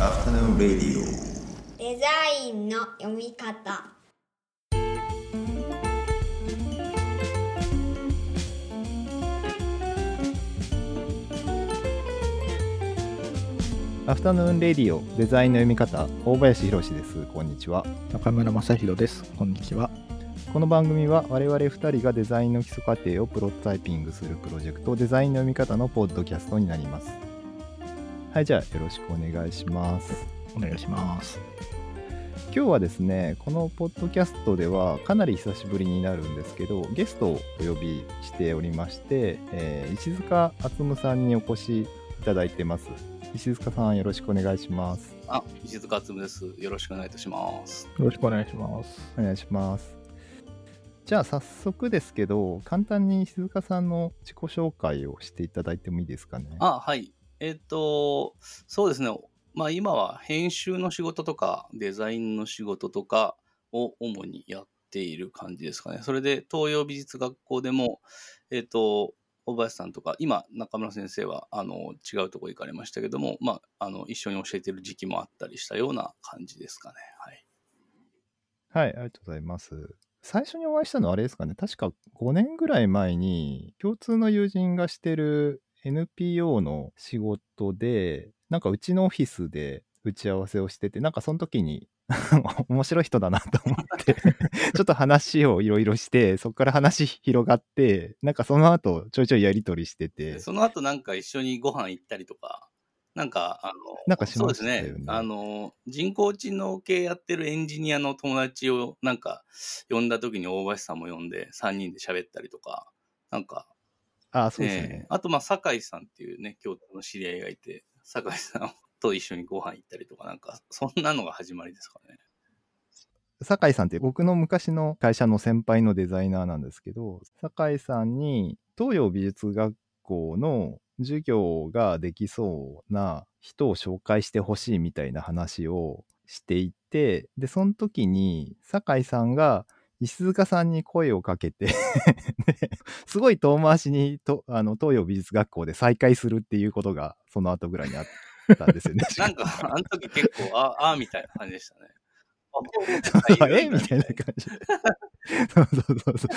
Afternoon Radio. デザインの読み方。アフタヌーンレディオデザインの読み方。大林博です。こんにちは。中村正弘です。こんにちは。この番組は我々2人がデザインの基礎過程をプロトタイピングするプロジェクトデザインの読み方のポッドキャストになりますはいじゃあよろしくお願いしますお願いします。今日はですねこのポッドキャストではかなり久しぶりになるんですけどゲストをお呼びしておりまして、えー石塚敦夢さんにお越しいただいてます石塚さんよろしくお願いしますあ、石塚つむです。よろしくお願いいたします。よろしくお願いします。お願いします。じゃあ早速ですけど、簡単に石塚さんの自己紹介をしていただいてもいいですかね？あ、はい。えっ、と、そうですね。まあ今は編集の仕事とかデザインの仕事とかを主にやっている感じですかね。それで東洋美術学校でも、えっ、と、大林さんとか、今中村先生はあの違うところ行かれましたけども、まあ、あの一緒に教えてる時期もあったりしたような感じですかね。はい。はい、ありがとうございます。最初にお会いしたのはあれですかね、確か5年ぐらい前に、共通の友人がしてる NPO の仕事で、なんかうちのオフィスで打ち合わせをしてて、なんかその時に 面白い人だなと思って、ちょっと話をいろいろして、そこから話広がって、なんかその後ちょいちょいやり取りしててで、その後なんか一緒にご飯行ったりとか、なんか、あの、なんかしましたよねそうですね。あの、人工知能系やってるエンジニアの友達をなんか呼んだ時に大林さんも呼んで3人で喋ったりとか、なんか、あ、そうですええね。あとまあ酒井さんっていうね、共通の知り合いがいて、酒井さんと一緒にご飯行ったりとか、なんか、そんなのが始まりですかね。酒井さんって僕の昔の会社の先輩のデザイナーなんですけど酒井さんに東洋美術学校の授業ができそうな人を紹介してほしいみたいな話をしていてでその時に酒井さんが石塚さんに声をかけて ですごい遠回しにとあの東洋美術学校で再会するっていうことがその後ぐらいにあったんですよね。なんか、あの時結構、ああ、みたいな感じでしたね。あ え？みたいな感じ。そうそうそうそ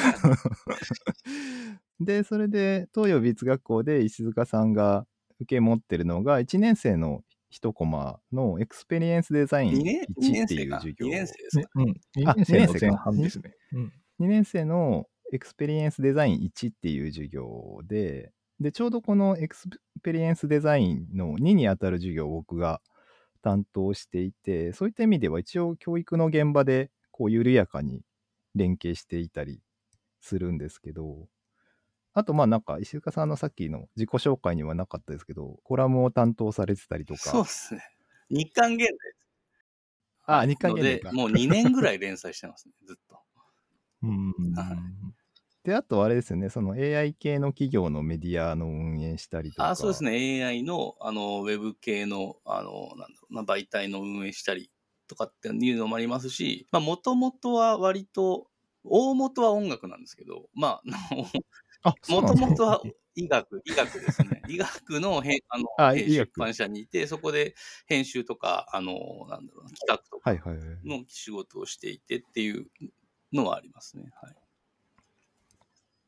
う。で、それで東洋美術学校で石塚さんが受け持ってるのが、1年生の一コマのエクスペリエンスデザイン2年二1ってい年生か。2う授業。年生ですか。うん。あ2年生の二年生か前半ですね。うん。2年生のエクスペリエンスデザイン1っていう授業で、で、ちょうどこのエクスペリエンスデザインの2にあたる授業を僕が担当していて、そういった意味では一応教育の現場でこう緩やかに連携していたりするんですけど、あとまあなんか石塚さんのさっきの自己紹介にはなかったですけど、コラムを担当されてたりとか、そうですね。日刊現代です。あ日刊現代かもう2年ぐらい連載してますね、ずっと。うんはいで、あとあれですよね、その AI 系の企業のメディアの運営したりとか。あそうですね、AI のあのウェブ系のあのなんだろうな媒体の運営したりとかっていうのもありますし、もともとは割と、大元は音楽なんですけど、まあ、あ、もともとは医学、医学ですね。医学のへあのえーあ出版社にいて、そこで編集とか、あの、なんだろうな、企画とか。の仕事をしていてっていうのはありますね。はい。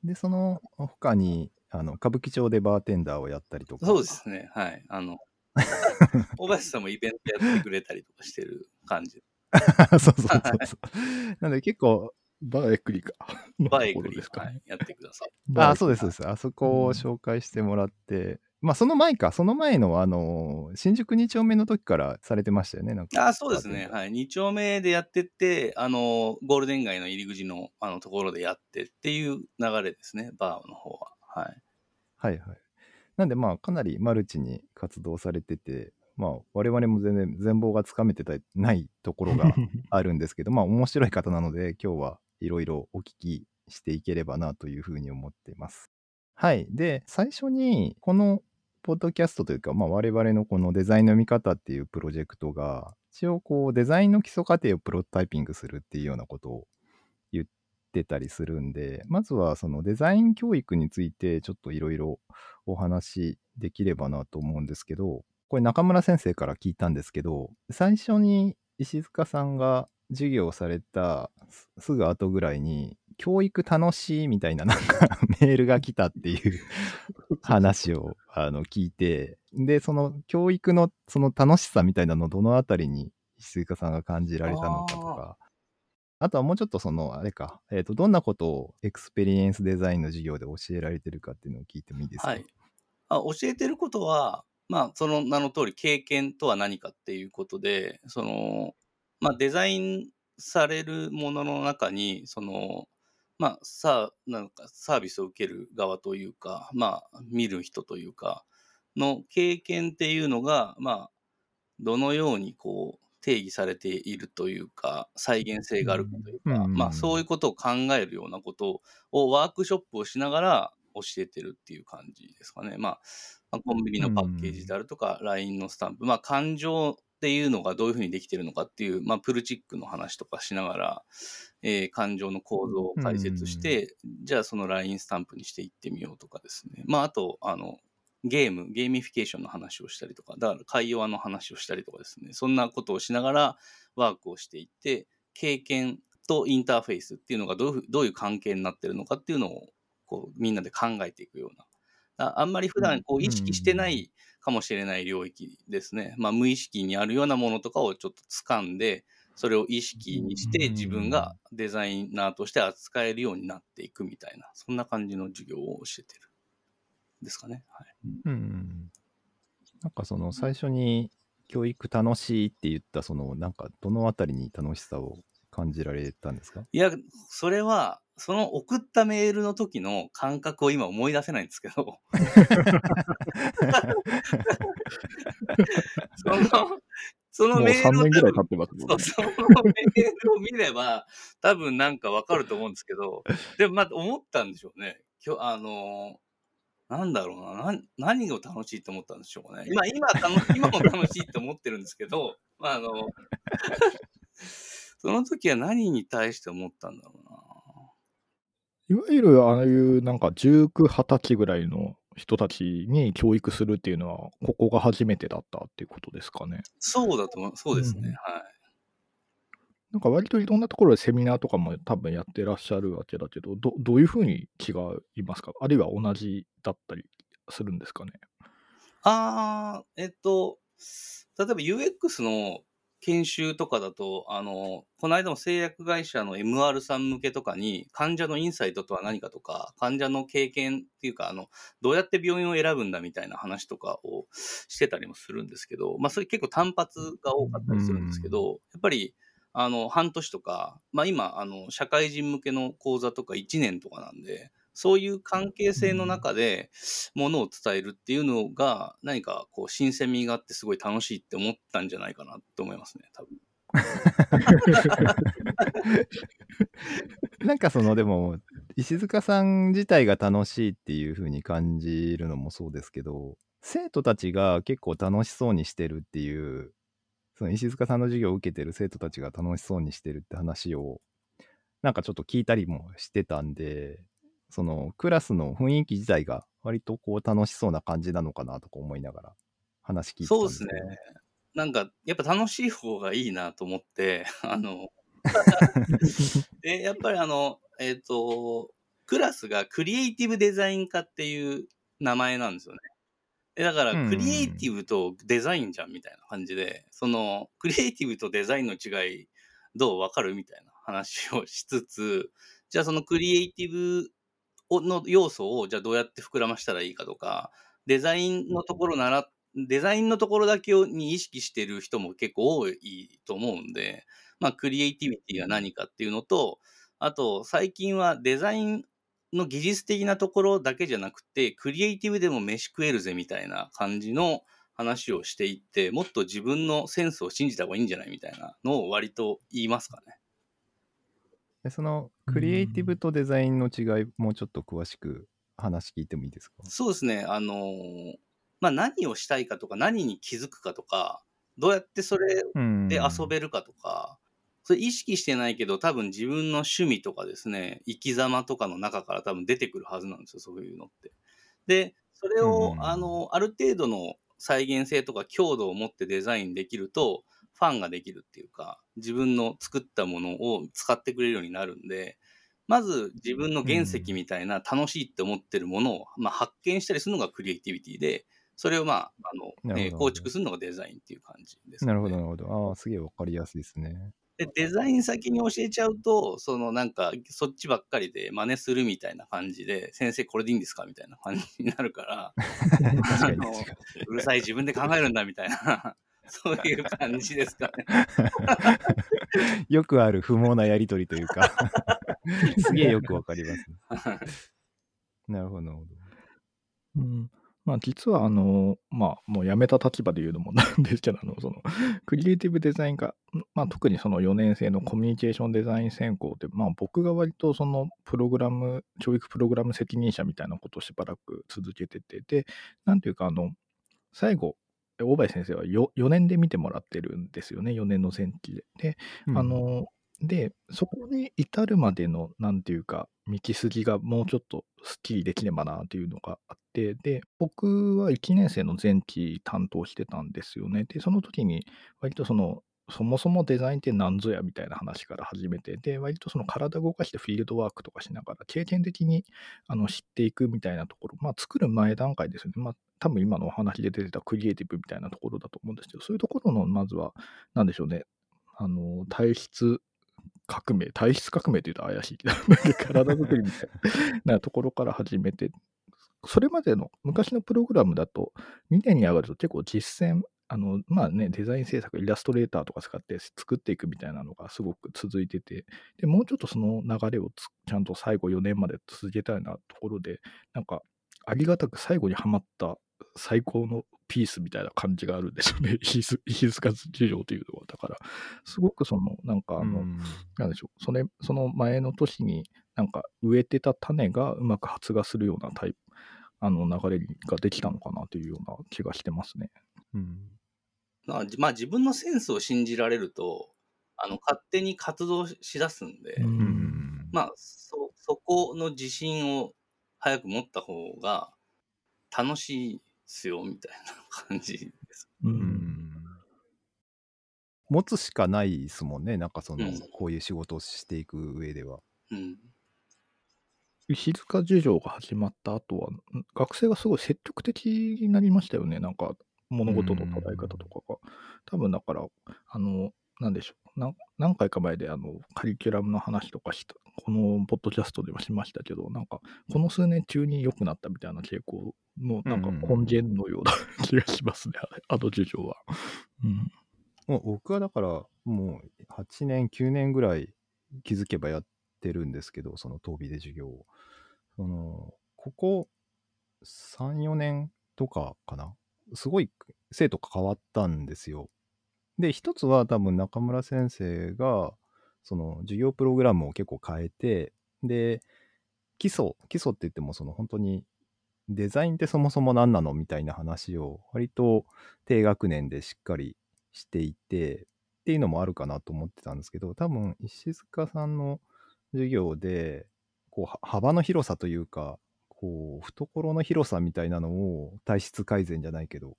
で、その他に、あの歌舞伎町でバーテンダーをやったりとか。そうですね。はい。あの、大林さんもイベントやってくれたりとかしてる感じ。そうそうそうそう。なので結構、バーエクリカのバイクリ ところですかね。はい、やってください。あ、そうです、そうです。あそこを紹介してもらって、まあその前か、その前の、あの、新宿2丁目の時からされてましたよね、なんか。あそうですね。はい。2丁目でやってって、あの、ゴールデン街の入り口のあのところでやってっていう流れですね、バーの方は。はい。はいはい。なんでまあかなりマルチに活動されてて、まあ我々も全然全貌がつかめてたないところがあるんですけど、まあ面白い方なので今日はいろいろお聞きしていければなというふうに思っています。はい。で、最初にこのポッドキャストというか、まあ我々のこのデザインの見方っていうプロジェクトが、一応こうデザインの基礎過程をプロトタイピングするっていうようなことを言ってたりするんで、まずはそのデザイン教育についてちょっといろいろお話しできればなと思うんですけど、これ中村先生から聞いたんですけど、最初に石塚さんが授業をされたすすぐ後ぐらいに、教育楽しいみたいななんかメールが来たっていう 話をあの聞いて、で、その教育のその楽しさみたいなのをどのあたりに石塚さんが感じられたのかとか、あとはもうちょっとその、あれか、えっ、と、どんなことをエクスペリエンスデザインの授業で教えられてるかっていうのを聞いてもいいですか？はい。あ教えてることは、まあ、その名の通り、経験とは何かっていうことで、その、まあ、デザインされるものの中に、その、まあ、さなんかサービスを受ける側というか、まあ、見る人というか、の経験っていうのが、まあ、どのようにこう、定義されているというか、再現性があるかというか、うんまあ、そういうことを考えるようなことをワークショップをしながら教えてるっていう感じですかね。まあ、まあコンビニのパッケージであるとか、LINE のスタンプ、まあ、感情っていうのがどういうふうにできてるのかっていう、まあ、プルチックの話とかしながら、えー感情の構造を解説して、じゃあその LINE スタンプにしていってみようとかですね。まあ、あと、あの、ゲーム、ゲーミフィケーションの話をしたりとか、だから会話の話をしたりとかですね。そんなことをしながらワークをしていって、経験とインターフェースっていうのがどういうどういう関係になってるのかっていうのをこうみんなで考えていくような。ああんまり普段こう意識してないかもしれない領域ですね。まあ無意識にあるようなものとかをちょっと掴んで、それを意識にしてうん自分がデザイナーとして扱えるようになっていくみたいな、そんな感じの授業を教えてる。ですかね。はい。うん。なんかその最初に教育楽しいって言った、そのなんかどのあたりに楽しさを感じられたんですか？いや、それは、その送ったメールの時の感覚を今思い出せないんですけど、その、そのもう3メールをそのメールを見れば、多分なんかわかると思うんですけど、でもまあ思ったんでしょうね。きょあのなんだろうなな、何が楽しいと思ったんでしょうね。今、今楽、今も楽しいと思ってるんですけど、まああの、その時は何に対して思ったんだろうな。いわゆるああいうなんか19、20歳ぐらいの人たちに教育するっていうのは、ここが初めてだったっていうことですかね。そうだと思う、そうですね。うんはい。なんか割といろんなところでセミナーとかも多分やってらっしゃるわけだけど、どどういうふうに違いますか？あるいは同じだったりするんですかね？あー、えっと、例えば UX の研修とかだと、あの、この間も製薬会社の MR さん向けとかに、患者のインサイトとは何かとか、患者の経験っていうか、あの、どうやって病院を選ぶんだみたいな話とかをしてたりもするんですけど、まあ、それ結構単発が多かったりするんですけど、やっぱり、あの、半年とか、まあ今、あの、社会人向けの講座とか1年とかなんで、そういう関係性の中でものを伝えるっていうのが何かこう新鮮味があってすごい楽しいって思ったんじゃないかなと思いますね、多分。なんかそのでも石塚さん自体が楽しいっていう風に感じるのもそうですけど生徒たちが結構楽しそうにしてるっていうその石塚さんの授業を受けてる生徒たちが楽しそうにしてるって話をなんかちょっと聞いたりもしてたんでそのクラスの雰囲気自体が割とこう楽しそうな感じなのかなとか思いながら話聞いてたんそうですね。なんかやっぱ楽しい方がいいなと思って、あの、で、やっぱりあの、えっ、と、クラスがクリエイティブデザイン科っていう名前なんですよね。でだから、うんクリエイティブとデザインじゃんみたいな感じで、その、クリエイティブとデザインの違い、どうわかるみたいな話をしつつ、じゃあそのクリエイティブをの要素を、じゃあどうやって膨らましたらいいかとか、デザインのところなら、デザインのところだけをに意識してる人も結構多いと思うんで、まあ、クリエイティビティが何かっていうのと、あと、最近はデザインの技術的なところだけじゃなくて、クリエイティブでも飯食えるぜみたいな感じの話をしていって、もっと自分のセンスを信じた方がいいんじゃないみたいなのを割と言いますかね。そのクリエイティブとデザインの違いもうちょっと詳しく話聞いてもいいですか？そうですね。あのーまあ、何をしたいかとか、何に気づくかとか、どうやってそれうんで遊べるかとか、それ意識してないけど、多分自分の趣味とかですね、生き様とかの中から多分出てくるはずなんですよ、そういうのって。で、それを、うんあの、ある程度の再現性とか強度を持ってデザインできると、ファンができるっていうか、自分の作ったものを使ってくれるようになるんで、まず自分の原石みたいな楽しいって思ってるものを、まあ、発見したりするのがクリエイティビティで、それをまあ、あの、えーなるほど構築するのがデザインっていう感じです、なるほど、なるほど。ああ、すげえわかりやすいですね。で、デザイン先に教えちゃうと、そのなんか、そっちばっかりで真似するみたいな感じで、先生これでいいんですかみたいな感じになるから、うるさい自分で考えるんだみたいな、そういう感じですかね。に。よくある不毛なやりとりというか、すげえよくわかります、ね。なるほど、なるほど。うんまあ、実は、あの、まあ、もう辞めた立場で言うのもなんですけど、あの、その、クリエイティブデザイン科、まあ、特にその4年生のコミュニケーションデザイン専攻で、まあ、僕が割とその、プログラム、教育プログラム責任者みたいなことをしばらく続けてて、で、なんていうか、あの、最後、大林先生は 4, 4年で見てもらってるんですよね、4年の前期で。で、あの、で、そこに至るまでの、なんていうか、道筋がもうちょっとスッキリできればなっていうのがあって、で、僕は1年生の前期担当してたんですよね。で、その時に、割とその、そもそもデザインって何ぞやみたいな話から始めて、で、割とその体動かしてフィールドワークとかしながら、経験的にあの知っていくみたいなところ、まあ、作る前段階ですよね。まあ、多分今のお話で出てたクリエイティブみたいなところだと思うんですけど、そういうところの、まずは、なんでしょうね、あの、体質革命、体質革命というと怪しいけど、体作りみたいなところから始めて、それまでの昔のプログラムだと、2年に上がると結構実践、あの、まあね、デザイン制作、イラストレーターとか使って作っていくみたいなのがすごく続いてて、で、もうちょっとその流れをつちゃんと最後4年まで続けたいなところで、なんか、ありがたく最後にはまった最高のピースみたいな感じがあるんですよね。石塚石塚授業というのは。だから、すごくその、なんかあの、うんなんでしょう、それ、その前の年に、なんか植えてた種がうまく発芽するようなタイプ、あの流れができたのかなというような気がしてますね。うんまあ、じまあ自分のセンスを信じられると、あの、勝手に活動しだすんで、うんうんまあ、そ、そこの自信を早く持った方が楽しいっすよ、みたいな感じです。う。うんん持つしかないですもんね、なんかその、うんこういう仕事をしていく上では。うん。石塚授業が始まった後は、ん学生がすごい積極的になりましたよね、なんか物事の捉え方とかが。多分だから、あの、なんでしょう、何回か前であのカリキュラムの話とかした、このポッドキャストでもしましたけど、なんか、この数年中に良くなったみたいな傾向の、なんか根源のような 気がしますね、あの授業は。うん。もう僕はだから、もう8年、9年ぐらい気づけばやってるんですけど、その当美で授業を。その、ここ3、4年とかかな。すごい生徒が変わったんですよ。で、一つは多分中村先生が、その授業プログラムを結構変えて、で、基礎、基礎って言ってもその本当にデザインってそもそも何なのみたいな話を割と低学年でしっかりしていてっていうのもあるかなと思ってたんですけど多分石塚さんの授業でこう幅の広さというかこう懐の広さみたいなのを体質改善じゃないけど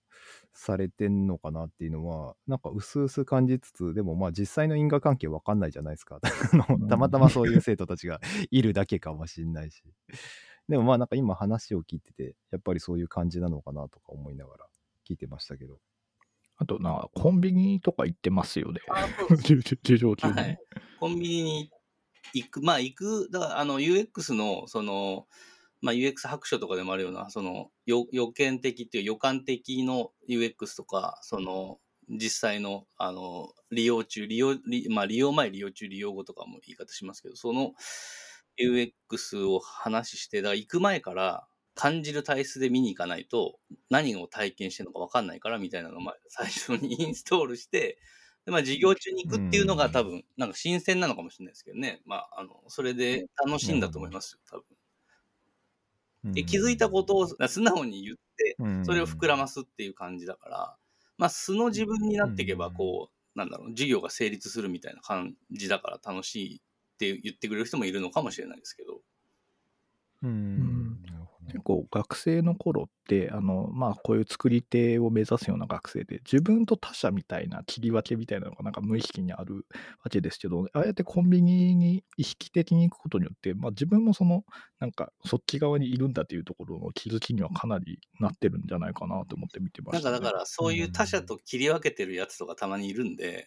されてんのかなっていうのはなんか薄々感じつつでもまあ実際の因果関係わかんないじゃないですか あのたまたまそういう生徒たちがいるだけかもしんないしでもまあなんか今話を聞いててやっぱりそういう感じなのかなとか思いながら聞いてましたけどあと、な、コンビニとか行ってますよね。授業中に。はい。コンビニに行く、まあ行く、だからあの UX の、その、まあ UX 白書とかでもあるような、その予予見的っていう予感的の UX とか、その実際の、あの、利用中、利用、利まあ利用前、利用中、利用後とかも言い方しますけど、その UX を話して、だから行く前から感じる体質で見に行かないと何を体験してるのか分かんないからみたいなのをまあ最初にインストールして、でまあ、授業中に行くっていうのが多分、なんか新鮮なのかもしれないですけどね。まあ、あの、それで楽しいんだと思いますよ、多分。で、気づいたことを素直に言って、それを膨らますっていう感じだから、まあ、素の自分になっていけば、こう、なんだろう、授業が成立するみたいな感じだから楽しいって言ってくれる人もいるのかもしれないですけど。うん結構学生の頃ってあのまあこういう作り手を目指すような学生で自分と他者みたいな切り分けみたいなのがなんか無意識にあるわけですけどああやってコンビニに意識的に行くことによって、まあ、自分もそのなんかそっち側にいるんだというところの気づきにはかなりなってるんじゃないかなと思って見てました、ね。なんかだからそういう他者と切り分けてるやつとかたまにいるんで、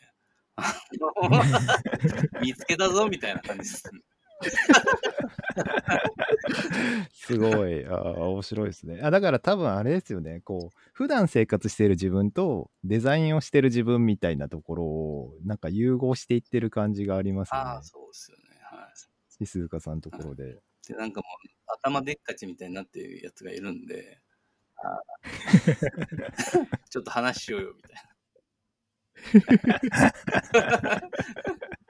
見つけたぞみたいな感じです。すごい。あー面白いですね。あだから多分あれですよね。こう、普段生活している自分とデザインをしてる自分みたいなところを、なんか融合していってる感じがありますよねああ、。そうですよね。はい。石塚さんのところで。で、なんかもう頭でっかちみたいになってるやつがいるんで、あー ちょっと話しようよみたいな。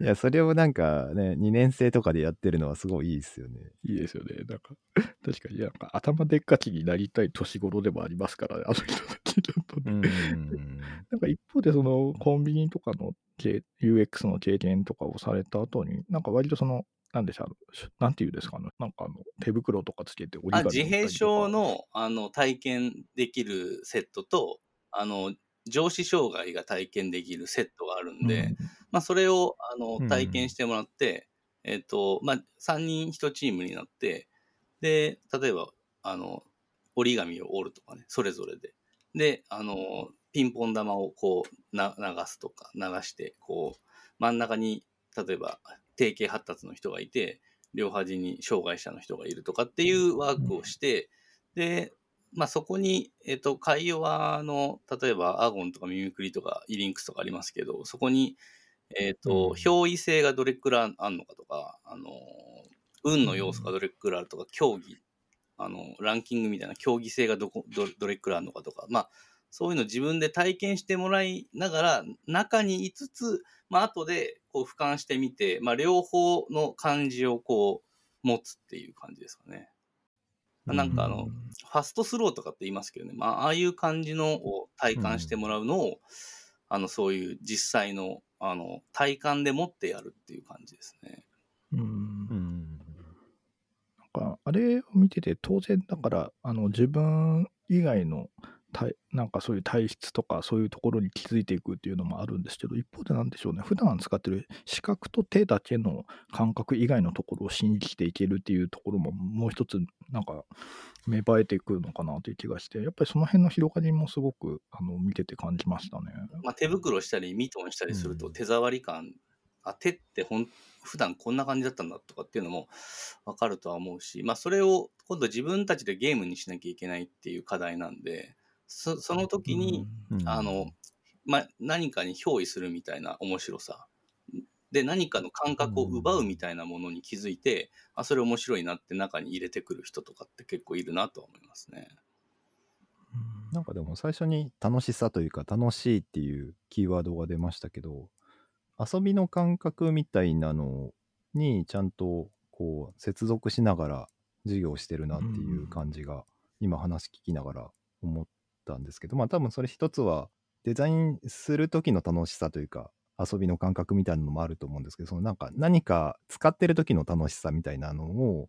いや、それをなんかね、2年生とかでやってるのはすごいいいですよね。いいですよね。なんか、確かになんか頭でっかちになりたい年頃でもありますから、ね、あの人たちちょっとね。うん。なんか一方でそのコンビニとかの経 UX の経験とかをされた後に、なんか割とその、なんでしょう、なんていうんですかね、なんかあの手袋とかつけて折りあ紙自閉症のあの体験できるセットと、あの、上司障害が体験できるセットがあるんで、まあ、それをあうん。の体験してもらって、えっ、と、まあ、3人1チームになって、で、例えば、あの、折り紙を折るとかね、それぞれで。で、あの、ピンポン玉をこうな流すとか、流して、こう、真ん中に、例えば、定型発達の人がいて、両端に障害者の人がいるとかっていうワークをして、で、まあ、そこに、えっ、と、会話の、例えば、アゴンとかミミクリとか、イリンクスとかありますけど、そこに、えっ、と、うん表意性がどれくらいあるのかとか、あの、運の要素がどれくらいあるとか、競技、あの、ランキングみたいな競技性がどこ、どどれくらいあるのかとか、まあ、そういうの自分で体験してもらいながら、中にいつつ、まあ、後で、こう、俯瞰してみて、まあ、両方の感じをこう、持つっていう感じですかね。なんかあの、ファストスローとかって言いますけどね、まあ、ああいう感じのを体感してもらうのを、あの、そういう実際の、あの、体感で持ってやるっていう感じですね。うんうん。なんかあれを見てて当然だからあの自分以外の体なんかそういう体質とかそういうところに気づいていくっていうのもあるんですけど一方でなんでしょうね普段使ってる視覚と手だけの感覚以外のところを信じていけるっていうところももう一つなんか芽生えていくのかなという気がしてやっぱりその辺の広がりもすごくあの見てて感じましたね。まあ、手袋したりミトンしたりするとうん手触り感、あ手ってほん普段こんな感じだったんだとかっていうのも分かるとは思うし、まあ、それを今度自分たちでゲームにしなきゃいけないっていう課題なんでそその時に、うん。あの、まあ、何かに憑依するみたいな面白さ。で何かの感覚を奪うみたいなものに気づいて、あそれ面白いなって中に入れてくる人とかって結構いるなとは思いますね。なんかでも最初に楽しさというか楽しいっていうキーワードが出ましたけど遊びの感覚みたいなのにちゃんとこう接続しながら授業をしてるなっていう感じが今話聞きながら思ったんですけどまあ多分それ一つはデザインする時の楽しさというか遊びの感覚みたいなのもあると思うんですけどそのなんか何か使ってる時の楽しさみたいなのを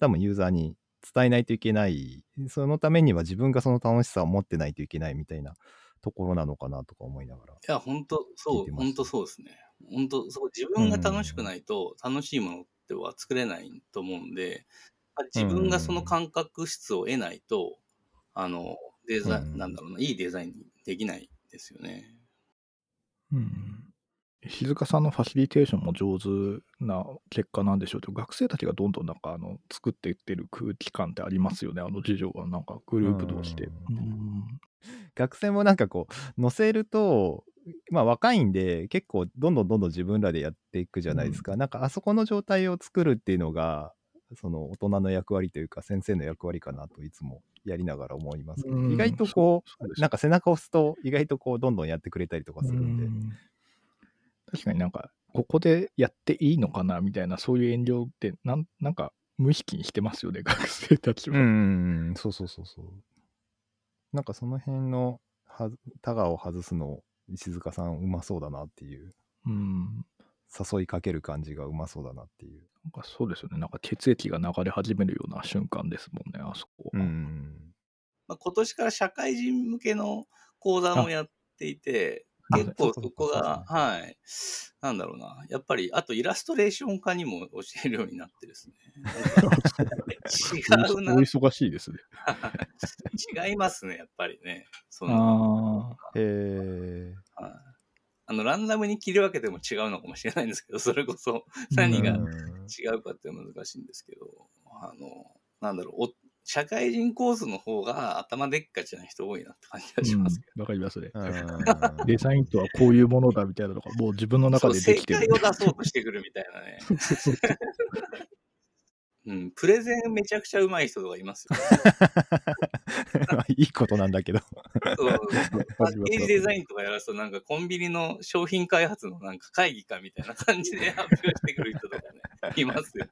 多分ユーザーに伝えないといけないそのためには自分がその楽しさを持ってないといけないみたいなところなのかなとか思いながらいや、本当聞そ、いう本当そうですね。本当そう、自分が楽しくないと楽しいものっては作れないと思うんで、まあ自分がその感覚質を得ないと、あの、デザイン、うん。なんだろうな、いいデザインにできないですよね。うん。石塚さんのファシリテーションも上手な結果なんでしょう。けど学生たちがどんどんなんかあの作っていってる空気感ってありますよね。あの授業はなんかグループ同士で。ううん。学生もなんかこう載せるとまあ若いんで結構どんどんどんどん自分らでやっていくじゃないですか、なんかあそこの状態を作るっていうのがその大人の役割というか先生の役割かなといつもやりながら思いますけど、うん意外とこそううなんか背中を押すと意外とこうどんどんやってくれたりとかするんで、うん確かになんかここでやっていいのかなみたいなそういう遠慮ってなんなんか無意識にしてますよね学生たちは。うん、そうそうそうそう。なんかその辺のはタガを外すの、石塚さんうまそうだなっていう、うん誘いかける感じがうまそうだなっていう。かそうですよね。なんか血液が流れ始めるような瞬間ですもんね、あそこは。うん。まあ、今年から社会人向けの講座もやっていて、あ結構そこが、はい。なんだろうな。やっぱり、あとイラストレーション科にも教えるようになってですね。違うなお。忙しいですね。違いますね、やっぱりね。そのああ。えはいあの、ランダムに切り分けても違うのかもしれないんですけど、それこそ何ー、がうん違うかって難しいんですけど、あの、なんだろう、お社会人コースの方が頭でっかちな人多いなって感じがしますけうんわかりますね。うん デザインとはこういうものだみたいなのがもう自分の中でできてる解。を出そうとしてくるみたいなね。うん、プレゼンめちゃくちゃ上手い人とかいますよ。いいことなんだけど。そう パッケージデザインとかやらすと、なんかコンビニの商品開発のなんか会議かみたいな感じで発表してくる人とかね、いますよ。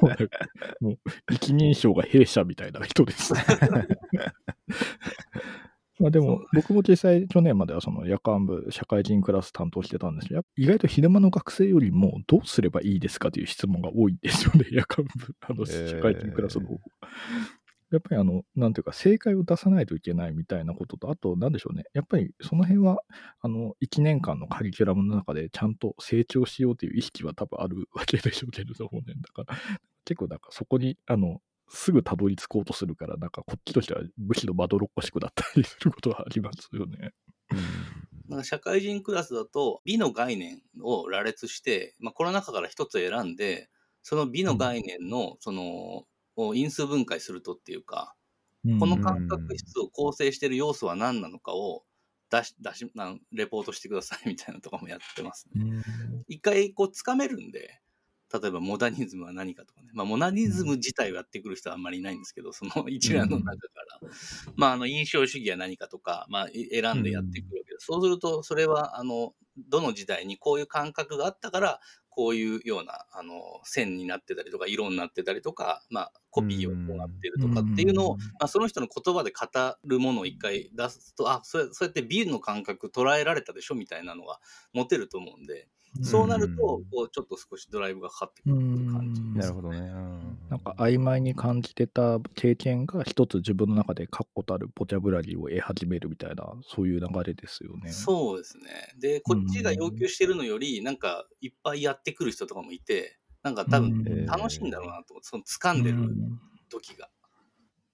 もう一人称が弊社みたいな人です。まあでも、僕も実際去年まではその夜間部、社会人クラス担当してたんですけど、意外と昼間の学生よりもどうすればいいですかという質問が多いんですよね、夜間部、あのえー社会人クラスの方。やっぱりあの、なんていうか、正解を出さないといけないみたいなことと、あと、なんでしょうね。やっぱりその辺は、あの、1年間のカリキュラムの中でちゃんと成長しようという意識は多分あるわけでしょうけれどもね。だから、結構なんかそこに、あの、すぐたどり着こうとするから、なんかこっちとしてはむしろまどろっこしくなったりすることはありますよね。なんか社会人クラスだと美の概念を羅列して、まあ、この中から一つ選んでその美の概念のその、を因数分解するとっていうか、このか感覚質を構成している要素は何なのかを出し出しなんレポートしてくださいみたいなのとかもやってますね。うん一回こうつかめるんで例えばモダニズムは何かとかね、まあ、モダニズム自体をやってくる人はあんまりいないんですけどその一覧の中から、まあ、あの印象主義は何かとか、まあ、い選んでやっていくわけで。す、そうするとそれはあのどの時代にこういう感覚があったからこういうようなあの線になってたりとか色になってたりとか、まあ、コピーをこうなってるとかっていうのを、うん。まあ、その人の言葉で語るものを一回出すとあそうそうやって美の感覚捉えられたでしょみたいなのが持てると思うんで。そうなると、こうちょっと少しドライブがかかってくる感じうんですなるほどね。うんなんか曖昧に感じてた経験が一つ自分の中で確固たるボキャブラリーを得始めるみたいな、そういう流れですよね。そうですね。で、こっちが要求してるのより、なんかいっぱいやってくる人とかもいて、なんか多うん分楽しいんだろうなと思って、その掴んでるうん時が。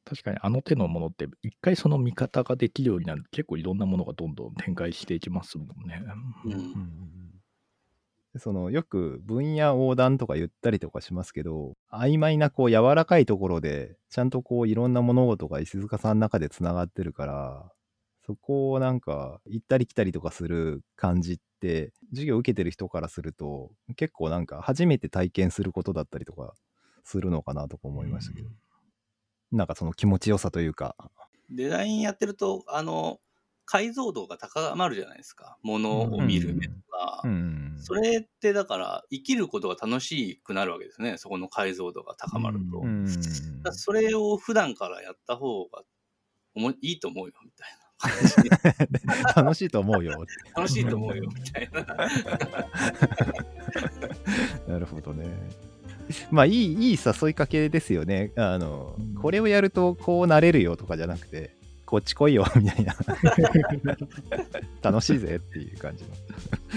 確かにあの手のものって一回その見方ができるようになると結構いろんなものがどんどん展開していきますもんね。うんうんそのよく分野横断とか言ったりとかしますけど曖昧なこう柔らかいところでちゃんとこういろんな物事が石塚さんの中でつながってるからそこをなんか行ったり来たりとかする感じって授業受けてる人からすると結構なんか初めて体験することだったりとかするのかなとか思いましたけど、なんかその気持ちよさというか。デザインやってると、あの、解像度が高まるじゃないですか。ものを見る目とか。うんそれってだから、生きることが楽しくなるわけですね。そこの解像度が高まると。ううんだからそれを普段からやった方がおもいいと思うよ、みたいな。楽しいと思うよ 楽しいと思うよ、みたいな。なるほどね。まあいいいい誘いかけですよね。あの、うんこれをやるとこうなれるよとかじゃなくて、こっち来いよ みたいな。楽しいぜっていう感じの。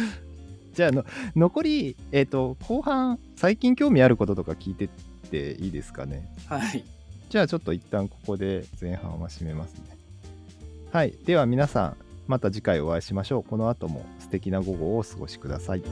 じゃああの、残り、えっ、と、後半、最近興味あることとか聞いてっていいですかね？はい。じゃあちょっと一旦ここで前半は締めますね。はい。では皆さん、また次回お会いしましょう。この後も素敵な午後をお過ごしください。